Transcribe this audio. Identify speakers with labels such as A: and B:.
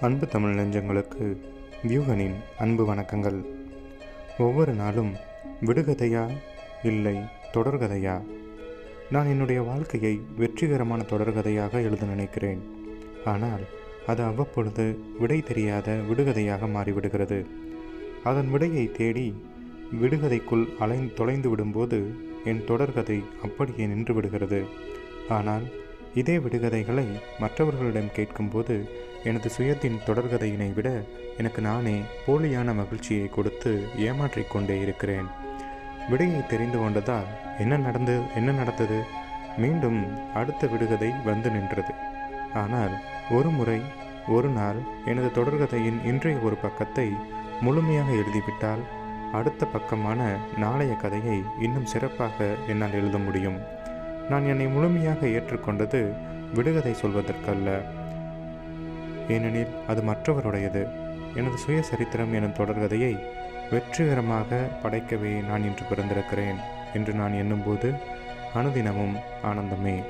A: அன்பு தமிழ் நெஞ்சங்களுக்கு வியூகனின் அன்பு வணக்கங்கள். ஒவ்வொரு நாளும் விடுகதையா இல்லை தொடர்கதையா? நான் என்னுடைய வாழ்க்கையை வெற்றிகரமான தொடர்கதையாக எழுத நினைக்கிறேன். ஆனால் அது அவ்வப்பொழுது விடை தெரியாத விடுகதையாக மாறிவிடுகிறது. அதன் விடையை தேடி விடுகதைக்குள் அலைந்து தொலைந்து விடும்போது என் தொடர்கதை அப்படியே நின்று விடுகிறது. ஆனால் இதே விடுகதைகளை மற்றவர்களிடம் கேட்கும்போது எனது சுயத்தின் தொடர்கதையினை விட எனக்கு நானே போலியான மகிழ்ச்சியை கொடுத்து ஏமாற்றிக் கொண்டே இருக்கிறேன். விடையை தெரிந்து கொண்டதால் என்ன நடந்து என்ன நடந்தது? மீண்டும் அடுத்த விடுகதை வந்து நின்றது. ஆனால் ஒரு முறை ஒரு நாள் எனது தொடர்கதையின் இன்றைய ஒரு பக்கத்தை முழுமையாக எழுதிவிட்டால் அடுத்த பக்கமான நாளைய கதையை இன்னும் சிறப்பாக என்னால் எழுத முடியும். நான் என்னை முழுமையாக ஏற்றுக்கொண்டது விடுகதை சொல்வதற்கல்ல. ஏனெனில் அது மற்றவருடையது. எனது சுய சரித்திரம் எனும் தொடர்கதையை வெற்றிகரமாக படைக்கவே நான் இன்று பிறந்திருக்கிறேன் என்று நான் எண்ணும்போது அனுதினமும் ஆனந்தமே.